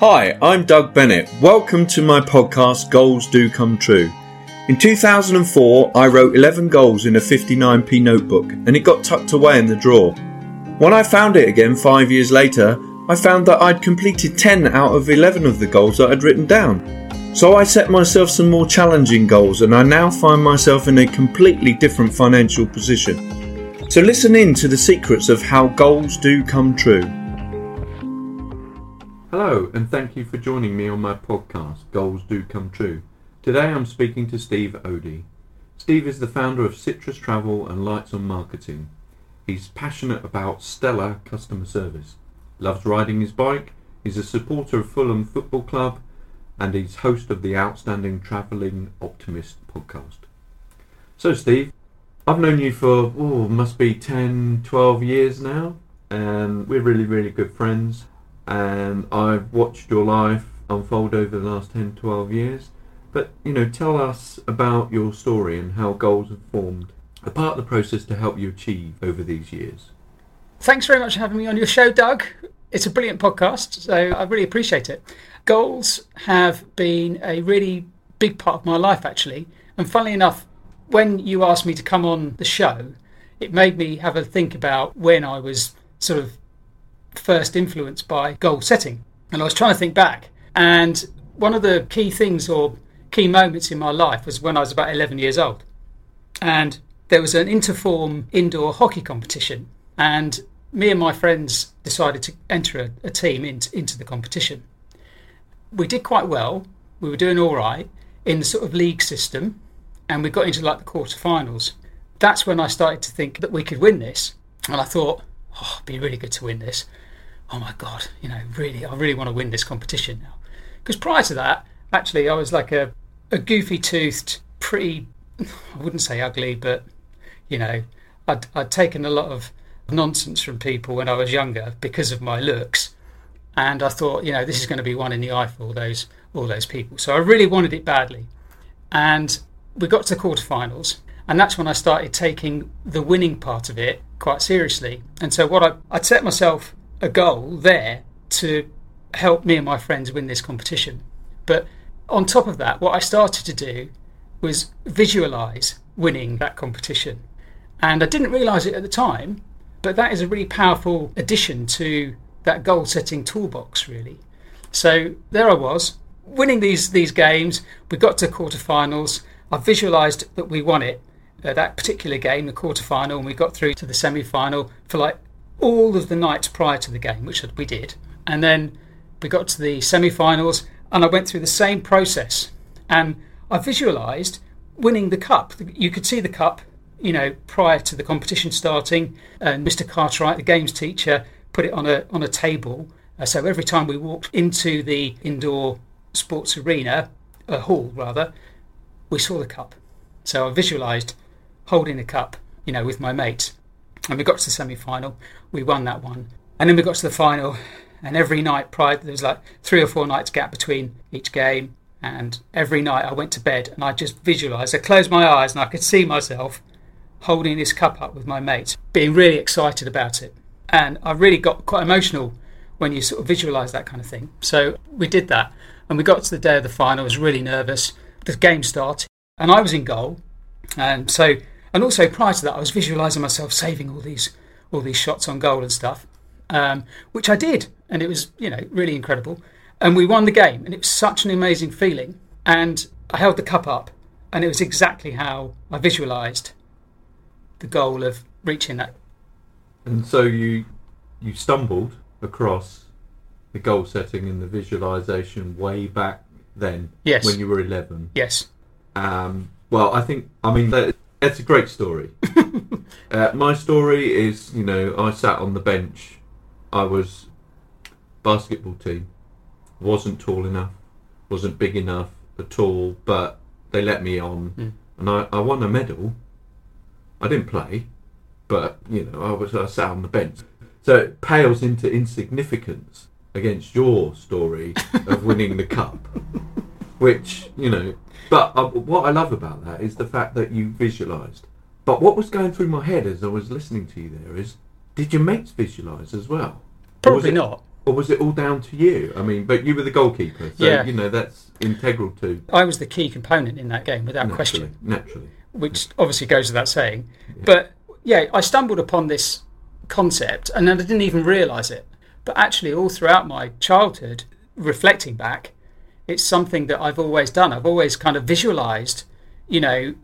Hi, I'm Doug Bennett. Welcome to my podcast, Goals Do Come True. In 2004, I wrote 11 goals in a 59p notebook and it got tucked away in the drawer. When I found it again five years later, I found that I'd completed 10 out of 11 of the goals that I'd written down. So I set myself some more challenging goals and I now find myself in a completely different financial position. So listen in to the secrets of how goals do come true. Hello, and thank you for joining me on my podcast, Goals Do Come True. Today I'm speaking to Steve Ody. Steve is the founder of Citrus Travel and Lights on Marketing. He's passionate about stellar customer service, loves riding his bike, he's a supporter of Fulham Football Club, and he's host of the outstanding Travelling Optimist podcast. So, Steve, I've known you for, oh, must be 10, 12 years now, and we're really, really good friends and I've watched your life unfold over the last 10, 12 years. But, you know, tell us about your story and how goals have formed a part of the process to help you achieve over these years. Thanks very much for having me on your show, Doug. It's a brilliant podcast, so I really appreciate it. Goals have been a really big part of my life, actually. And funnily enough, when you asked me to come on the show, it made me have a think about when I was sort of first influenced by goal setting. And I was trying to think back. And one of the key things or key moments in my life was when I was about 11 years old. And there was an interform indoor hockey competition. And me and my friends decided to enter a, a team in, into the competition. We did quite well. We were doing all right in the sort of league system. And we got into like the quarterfinals. That's when I started to think that we could win this. And I thought, oh, it'd be really good to win this oh my god, you know, really, I really want to win this competition now. Because prior to that, actually, I was like a, a goofy toothed, pretty, I wouldn't say ugly, but, you know, I'd, I'd taken a lot of nonsense from people when I was younger because of my looks. And I thought, you know, this is going to be one in the eye for all those, all those people. So I really wanted it badly. And we got to the quarterfinals. And that's when I started taking the winning part of it quite seriously. And so what I, I'd set myself a goal there to help me and my friends win this competition. But on top of that, what I started to do was visualize winning that competition. And I didn't realize it at the time, but that is a really powerful addition to that goal setting toolbox, really. So there I was, winning these, these games. We got to quarterfinals. I visualized that we won it, uh, that particular game, the quarterfinal, and we got through to the semi final for like all of the nights prior to the game, which we did. And then we got to the semi finals, and I went through the same process. And I visualized winning the cup. You could see the cup, you know, prior to the competition starting. And Mr. Cartwright, the games teacher, put it on a, on a table. Uh, so every time we walked into the indoor sports arena, a hall rather, we saw the cup. So I visualized holding the cup, you know, with my mates. And we got to the semi final, we won that one. And then we got to the final, and every night prior, there was like three or four nights gap between each game. And every night I went to bed and I just visualised, I closed my eyes and I could see myself holding this cup up with my mates, being really excited about it. And I really got quite emotional when you sort of visualise that kind of thing. So we did that. And we got to the day of the final, I was really nervous. The game started and I was in goal. And so and also prior to that, I was visualizing myself saving all these all these shots on goal and stuff, um, which I did, and it was you know really incredible. And we won the game, and it was such an amazing feeling. And I held the cup up, and it was exactly how I visualized the goal of reaching that. And so you you stumbled across the goal setting and the visualization way back then, yes, when you were eleven, yes. Um, well, I think I mean it's a great story. uh, my story is, you know, I sat on the bench. I was basketball team. wasn't tall enough, wasn't big enough at all, but they let me on, mm. and I, I won a medal. I didn't play, but you know, I was I sat on the bench. So it pales into insignificance against your story of winning the cup, which you know but uh, what I love about that is the fact that you visualised. But what was going through my head as I was listening to you there is, did your mates visualise as well? Probably or not. Or was it all down to you? I mean, but you were the goalkeeper, so Yeah. you know that's integral to I was the key component in that game without naturally. question. Naturally, which obviously goes without saying. But yeah, I stumbled upon this concept and then I didn't even realise it. But actually, all throughout my childhood, reflecting back, it's something that I've always done. I've always kind of visualised, you know,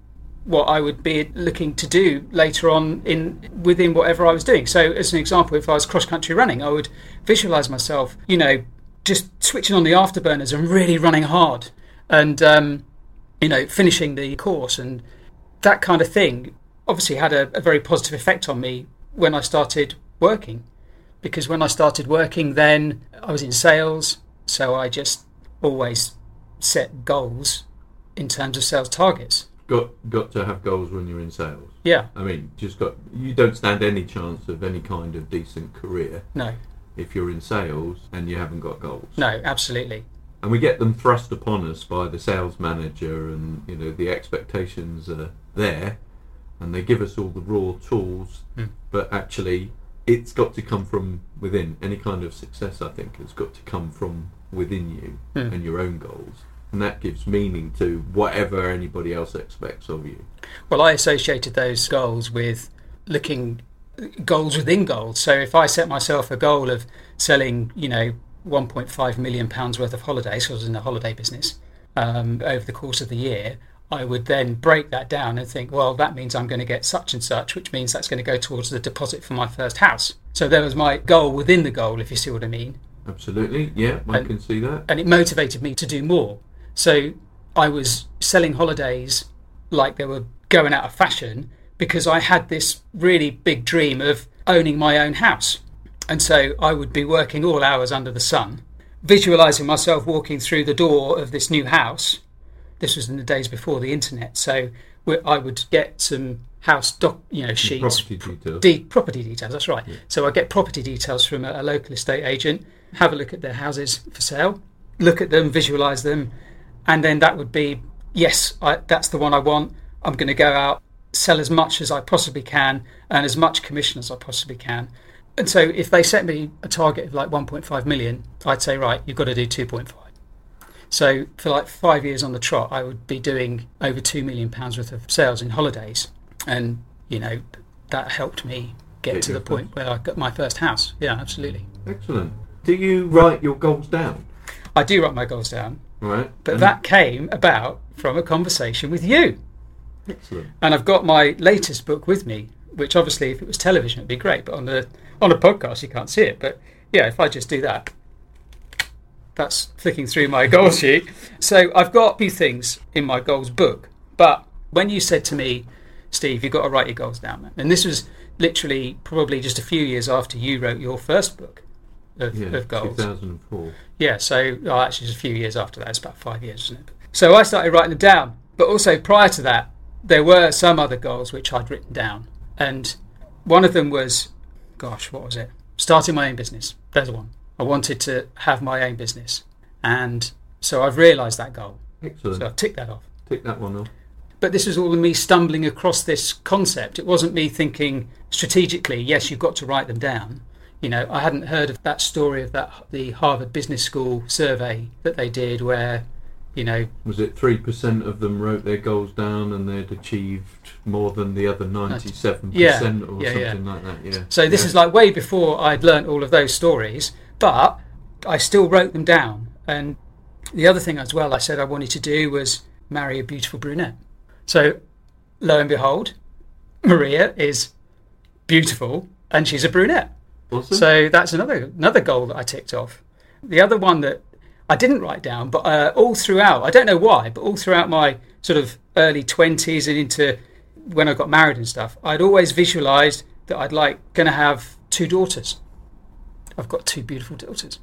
what I would be looking to do later on in within whatever I was doing. So, as an example, if I was cross country running, I would visualise myself, you know, just switching on the afterburners and really running hard, and um, you know, finishing the course and that kind of thing obviously had a, a very positive effect on me when I started working. Because when I started working, then I was in sales, so I just always set goals in terms of sales targets. got got to have goals when you're in sales. Yeah, I mean, just got you don't stand any chance of any kind of decent career no, if you're in sales and you haven't got goals. no, absolutely. And we get them thrust upon us by the sales manager, and you know the expectations are there, and they give us all the raw tools. Hmm. But actually, it's got to come from within. Any kind of success, I think, has got to come from within you Hmm. and your own goals, and that gives meaning to whatever anybody else expects of you. Well, I associated those goals with looking goals within goals. So if I set myself a goal of selling, you know, 1.5 million pounds worth of holidays, 'cause I was in the holiday business, um, over the course of the year, I would then break that down and think, well, that means I'm going to get such and such, which means that's going to go towards the deposit for my first house. So there was my goal within the goal, if you see what I mean Absolutely, yeah, I And- can see that. and it motivated me to do more. So I was selling holidays like they were going out of fashion because I had this really big dream of owning my own house. And so I would be working all hours under the sun, visualizing myself walking through the door of this new house. This was in the days before the internet, so I would get some house doc, you know, sheets, Property details. de- property details. That's right. So I get property details from a, a local estate agent, have a look at their houses for sale, look at them, visualize them, and then that would be yes, I, that's the one I want. I'm going to go out, sell as much as I possibly can, earn as much commission as I possibly can. And so if they set me a target of like 1.5 million, I'd say right, you've got to do 2.5. So for like five years on the trot, I would be doing over two million pounds worth of sales in holidays, and you know that helped me get Get to the point where I got my first house. Yeah, absolutely. Excellent. Do you write your goals down? I do write my goals down, Right. but And- that came about from a conversation with you. excellent. And I've got my latest book with me, which obviously, if it was television, it'd be great. But on the on a podcast, you can't see it. But yeah, if I just do that, that's flicking through my goals sheet. So I've got a few things in my goals book. But when you said to me, Steve, you've got to write your goals down, man. And this was literally probably just a few years after you wrote your first book of, Yeah. of goals. 2004. Yeah, so oh, actually, just a few years after that. It's about five years, isn't it? So I started writing them down. But also prior to that, there were some other goals which I'd written down, and one of them was, gosh, what was it? Starting my own business. There's one. I wanted to have my own business, and so I've realised that goal. Excellent. So I've ticked that off. Tick that one off. But this was all of me stumbling across this concept. It wasn't me thinking strategically, yes, you've got to write them down. You know, I hadn't heard of that story of that the Harvard Business School survey that they did where, you know, Was it 3% of them wrote their goals down and they'd achieved more than the other 97% or yeah, yeah. something like that? Yeah. so this Yeah. is like way before I'd learnt all of those stories, but I still wrote them down. And the other thing as well I said I wanted to do was marry a beautiful brunette. So lo and behold, Maria is beautiful and she's a brunette. Awesome. So that's another another goal that I ticked off. The other one that I didn't write down, but uh, all throughout, I don't know why, but all throughout my sort of early twenties and into when I got married and stuff, I'd always visualised that I'd like going to have two daughters. I've got two beautiful daughters.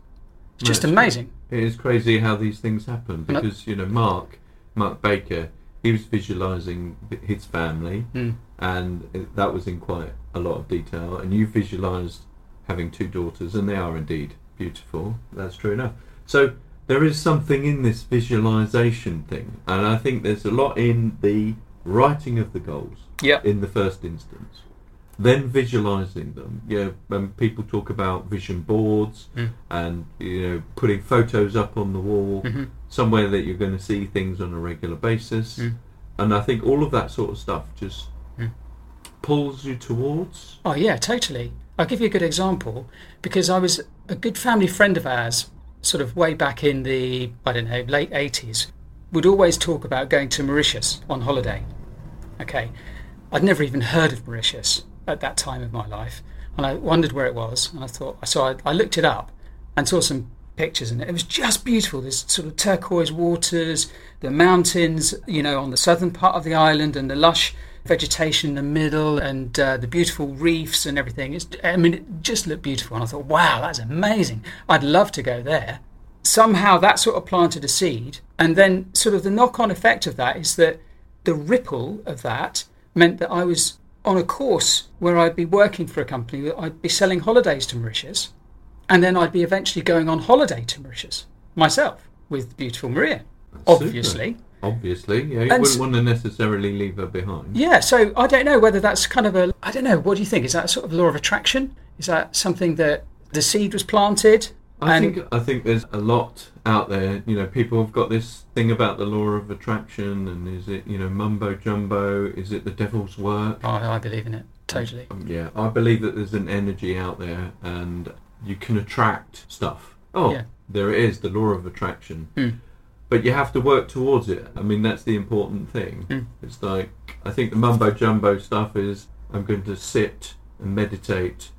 It's just amazing. It is crazy how these things happen because, you know, Mark, Mark Baker, he was visualising his family Mm. and it- that was in quite a lot of detail. And you visualised having two daughters, and they are indeed beautiful. That's true enough. So there is something in this visualisation thing, and I think there's a lot in the writing of the goals Yeah. in the first instance. Then visualizing them. Yeah, when people talk about vision boards Mm. and you know putting photos up on the wall, Mhm. somewhere that you're going to see things on a regular basis, Mm. and I think all of that sort of stuff just Mm. pulls you towards. Oh yeah, totally. I'll give you a good example because I was a good family friend of ours, sort of way back in the I don't know late eighties, would always talk about going to Mauritius on holiday. Okay, I'd never even heard of Mauritius at that time of my life, and I wondered where it was, and I thought so. I, I looked it up and saw some pictures, and it it was just beautiful. This sort of turquoise waters, the mountains, you know, on the southern part of the island, and the lush vegetation in the middle, and uh, the beautiful reefs and everything. It's, I mean, it just looked beautiful, and I thought, wow, that's amazing. I'd love to go there. Somehow that sort of planted a seed, and then sort of the knock-on effect of that is that the ripple of that meant that I was on a course where I'd be working for a company that I'd be selling holidays to Mauritius, and then I'd be eventually going on holiday to Mauritius myself with beautiful Maria, Super. obviously. Obviously, yeah, you And wouldn't want to necessarily leave her behind. Yeah, so I don't know whether that's kind of a I don't know. What do you think? Is that sort of law of attraction? Is that something that the seed was planted? I and think I think there's a lot out there. You know, people have got this thing about the law of attraction, and is it you know mumbo jumbo? Is it the devil's work? oh, I believe in it totally. Um, yeah, I believe that there's an energy out there, and you can attract stuff. Oh, Yeah. there it is, the law of attraction. Hmm. But you have to work towards it. I mean, that's the important thing. Hmm. It's like I think the mumbo jumbo stuff is I'm going to sit and meditate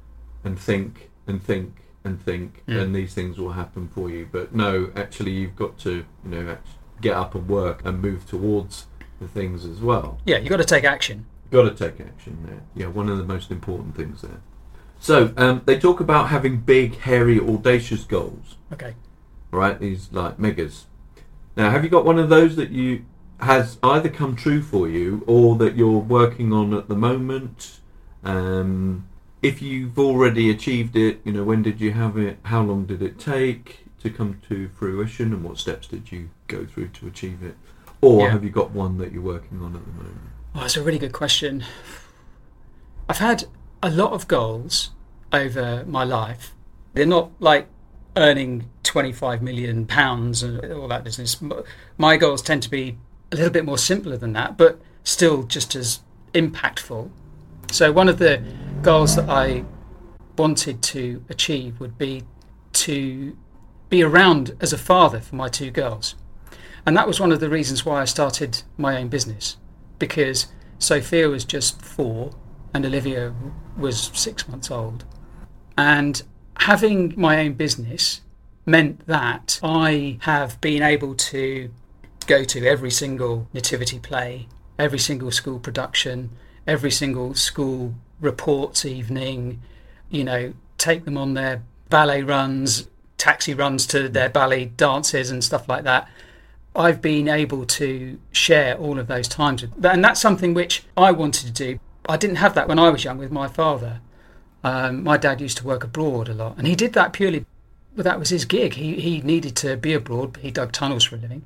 and think and think and think, and these things will happen for you. But no, actually, you've got to you know get up and work and move towards the things as well. Yeah, you've got to take action. Got to take action there. Yeah, one of the most important things there. So um, they talk about having big, hairy, audacious goals, Okay. right? These like megas. Now, have you got one of those that you has either come true for you or that you're working on at the moment? Um, if you've already achieved it, you know, when did you have it? How long did it take to come to fruition, and what steps did you go through to achieve it? Or Yeah. have you got one that you're working on at the moment? Oh, that's a really good question. I've had a lot of goals over my life. They're not like earning 25 million pounds and all that business. My goals tend to be a little bit more simpler than that, but still just as impactful. So, one of the goals that I wanted to achieve would be to be around as a father for my two girls. And that was one of the reasons why I started my own business because Sophia was just four and Olivia was six months old. And having my own business meant that I have been able to go to every single nativity play, every single school production, every single school reports evening, you know, take them on their ballet runs, taxi runs to their ballet dances and stuff like that. I've been able to share all of those times and that's something which I wanted to do. I didn't have that when I was young with my father. Um, my dad used to work abroad a lot, and he did that purely. Well, that was his gig. He he needed to be abroad. He dug tunnels for a living,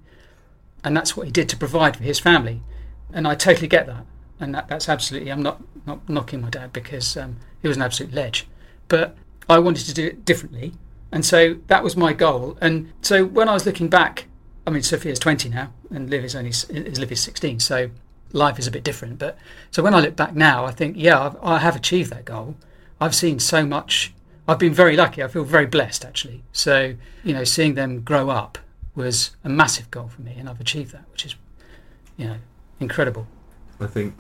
and that's what he did to provide for his family. And I totally get that, and that, that's absolutely. I'm not not knocking my dad because um, he was an absolute ledge, but I wanted to do it differently, and so that was my goal. And so when I was looking back, I mean, Sophia's 20 now, and Liv is only is Liv is 16, so life is a bit different. But so when I look back now, I think, yeah, I've, I have achieved that goal. I've seen so much. I've been very lucky. I feel very blessed, actually. So you know, seeing them grow up was a massive goal for me, and I've achieved that, which is, you know, incredible. I think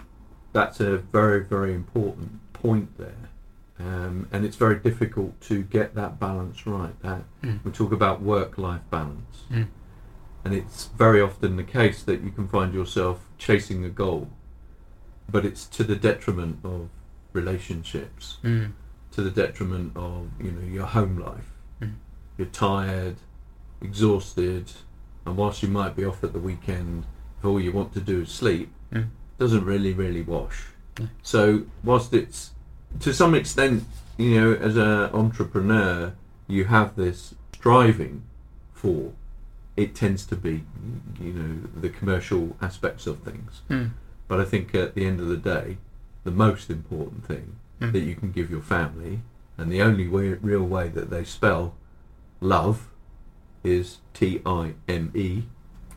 that's a very, very important point there. Um, and it's very difficult to get that balance right. That Mm. we talk about work-life balance, Mm. and it's very often the case that you can find yourself chasing a goal, but it's to the detriment of relationships, Mm. to the detriment of you know your home life. Mm. You're tired, exhausted, and whilst you might be off at the weekend, if all you want to do is sleep, Mm. Doesn't really really wash. No. So whilst it's to some extent, you know, as an entrepreneur, you have this striving for. It tends to be, you know, the commercial aspects of things. Mm. But I think at the end of the day, the most important thing Mm. that you can give your family, and the only way, real way that they spell love is T I M E,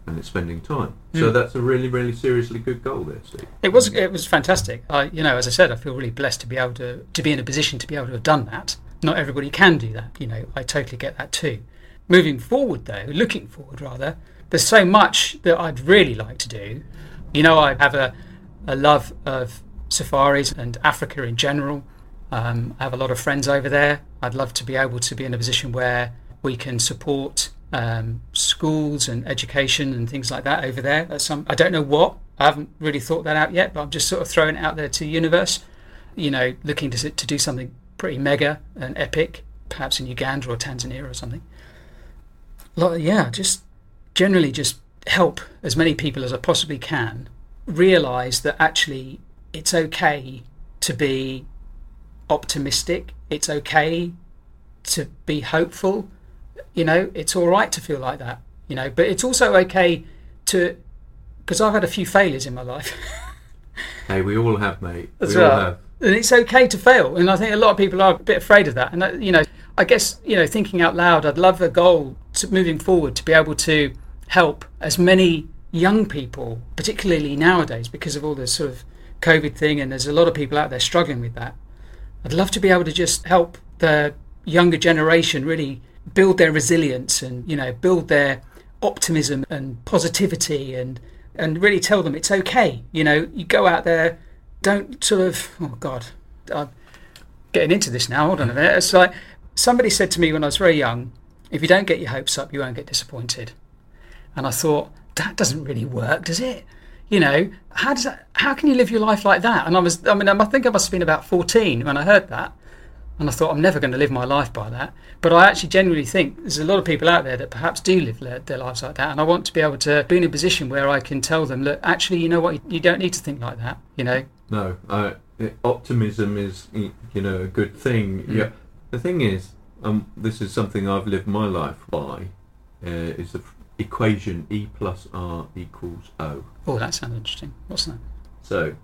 and it's spending time. So Mm. that's a really, really seriously good goal there, Steve. It was it was fantastic. I you know as I said I feel really blessed to be able to to be in a position to be able to have done that. Not everybody can do that. You know I totally get that too. Moving forward though, looking forward rather, there's so much that I'd really like to do. You know I have a a love of safaris and Africa in general. Um, I have a lot of friends over there. I'd love to be able to be in a position where we can support um, schools and education and things like that over there. Some, I don't know what. I haven't really thought that out yet, but I'm just sort of throwing it out there to the universe. You know, looking to to do something pretty mega and epic, perhaps in Uganda or Tanzania or something. Like, yeah, just generally just help as many people as I possibly can realize that actually it's okay to be optimistic. It's okay to be hopeful. You know, it's all right to feel like that. You know, but it's also okay to because I've had a few failures in my life. Hey, we all have, mate. That's we all right. have. and it's okay to fail. And I think a lot of people are a bit afraid of that. And that, you know, I guess you know, thinking out loud, I'd love a goal to moving forward to be able to help as many young people, particularly nowadays, because of all this sort of COVID thing, and there's a lot of people out there struggling with that. I'd love to be able to just help the younger generation really build their resilience and you know build their optimism and positivity and and really tell them it's okay. You know, you go out there, don't sort of oh god, I'm getting into this now. Hold on a minute. It's like somebody said to me when I was very young, if you don't get your hopes up, you won't get disappointed. And I thought that doesn't really work, does it? You know, how does that? How can you live your life like that? And I was, I mean, I think I must have been about fourteen when I heard that, and I thought I'm never going to live my life by that. But I actually genuinely think there's a lot of people out there that perhaps do live their, their lives like that, and I want to be able to be in a position where I can tell them, look, actually, you know what, you don't need to think like that. You know, No, uh, optimism is you know a good thing. Mm. Yeah. The thing is, um, this is something I've lived my life by. Uh, is the equation E plus R equals O. oh, that sounds interesting. What's that? So,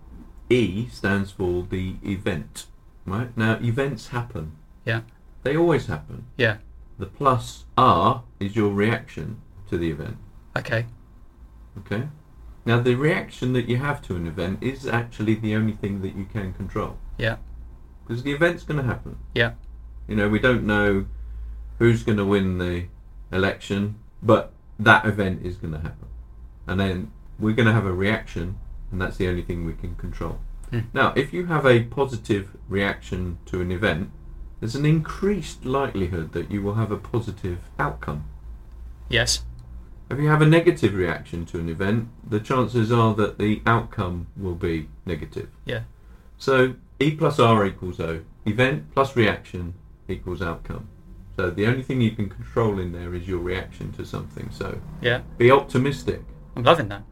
E stands for the event, right? Now, events happen. Yeah. They always happen. Yeah. The plus R is your reaction to the event. Okay. Okay. Now, the reaction that you have to an event is actually the only thing that you can control. Yeah. Because the event's going to happen. Yeah. You know, we don't know who's going to win the election, but that event is going to happen. And then we're going to have a reaction, and that's the only thing we can control. Hmm. Now, if you have a positive reaction to an event, there's an increased likelihood that you will have a positive outcome. Yes. If you have a negative reaction to an event, the chances are that the outcome will be negative. Yeah. So E plus R equals O. Event plus reaction equals outcome. So the only thing you can control in there is your reaction to something. So Yeah. be optimistic. I'm loving that.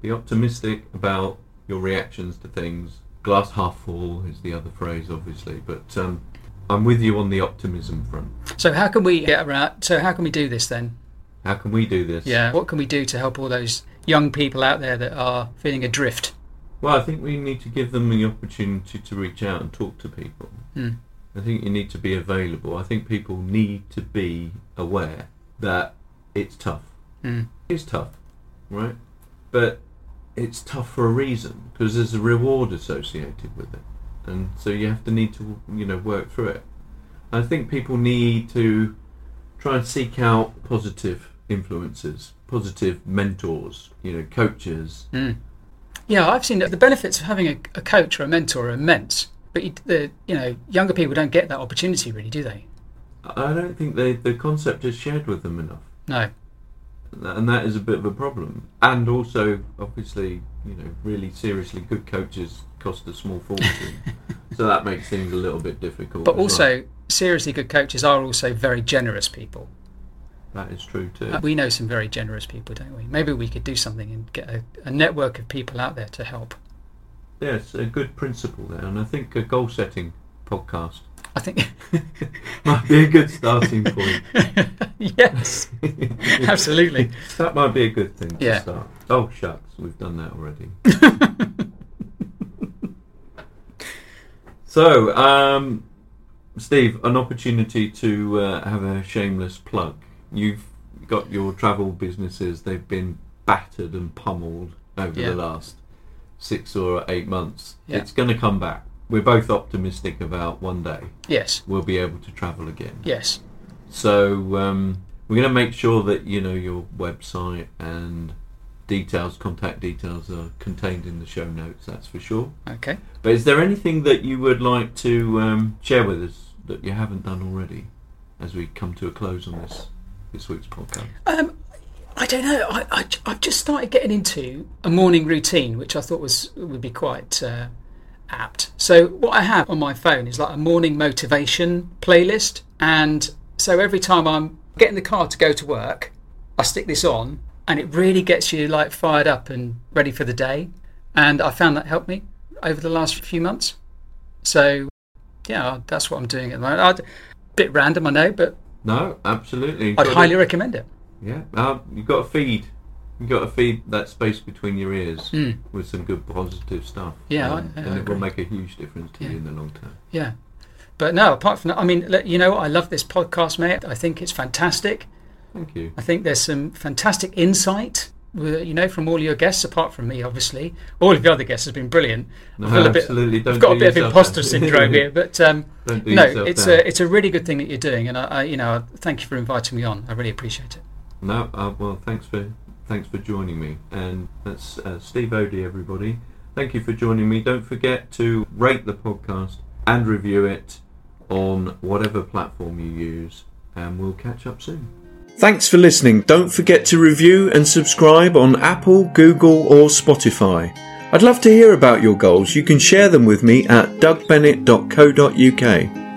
Be optimistic about your reactions to things. Glass half full is the other phrase, obviously, but um, I'm with you on the optimism front. So how can we get around? So how can we do this then? How can we do this? Yeah. What can we do to help all those young people out there that are feeling adrift? Well, I think we need to give them the opportunity to reach out and talk to people. Hmm. I think you need to be available. I think people need to be aware that it's tough. Mm. It's tough, right? But it's tough for a reason because there's a reward associated with it, and so you have to need to you know work through it. I think people need to try and seek out positive influences, positive mentors, you know, coaches, Mm. Yeah, I've seen that the benefits of having a, a coach or a mentor are immense. But you, the you know younger people don't get that opportunity really, do they? I don't think they, the concept is shared with them enough, No. And that is a bit of a problem. And also, obviously, you know, really seriously good coaches cost a small fortune, so that makes things a little bit difficult. But as well. also, seriously good coaches are also very generous people. that is true too. We know some very generous people, don't we? Maybe we could do something and get a, a network of people out there to help. Yes, a good principle there, and I think a goal setting podcast I think. might be a good starting point. yes, absolutely. that might be a good thing to Yeah. start. Oh shucks, we've done that already. So, um, Steve, an opportunity to uh, have a shameless plug. You've got your travel businesses; they've been battered and pummeled over Yeah. the last six or eight months. Yeah. It's going to come back. We're both optimistic about one day Yes, we'll be able to travel again. yes, So um, we're going to make sure that you know your website and details, contact details, are contained in the show notes. That's for sure. okay. But is there anything that you would like to um, share with us that you haven't done already, as we come to a close on this this week's podcast? Um, I don't know. I, I I've just started getting into a morning routine, which I thought was would be quite uh, apt. So what I have on my phone is like a morning motivation playlist, and so every time I'm getting the car to go to work, I stick this on, and it really gets you like fired up and ready for the day. And I found that helped me over the last few months. So yeah, that's what I'm doing at the moment. I'd, bit random, I know, but No, absolutely. I'd highly to- recommend it. Yeah, uh, you've got to feed. You've got to feed that space between your ears with some good positive stuff. Yeah, I- and, I and it will make a huge difference to Yeah. you in the long term. Yeah. But no, apart from that, I mean, you know. I love this podcast, mate. I think it's fantastic. Thank you. I think there's some fantastic insight, you know, from all your guests, apart from me, obviously. All of the other guests have been brilliant. No, I feel a bit, absolutely. Don't I've got a bit of imposter syndrome here, but um, no, it's down. a it's a really good thing that you're doing, and I, I you know, thank you for inviting me on. I really appreciate it. No, uh, well, thanks for thanks for joining me, and that's uh, Steve Ody, everybody. Thank you for joining me. Don't forget to rate the podcast and review it on whatever platform you use, and we'll catch up soon. Thanks for listening. Don't forget to review and subscribe on Apple, Google, or Spotify. I'd love to hear about your goals. You can share them with me at dougbennett.co.uk.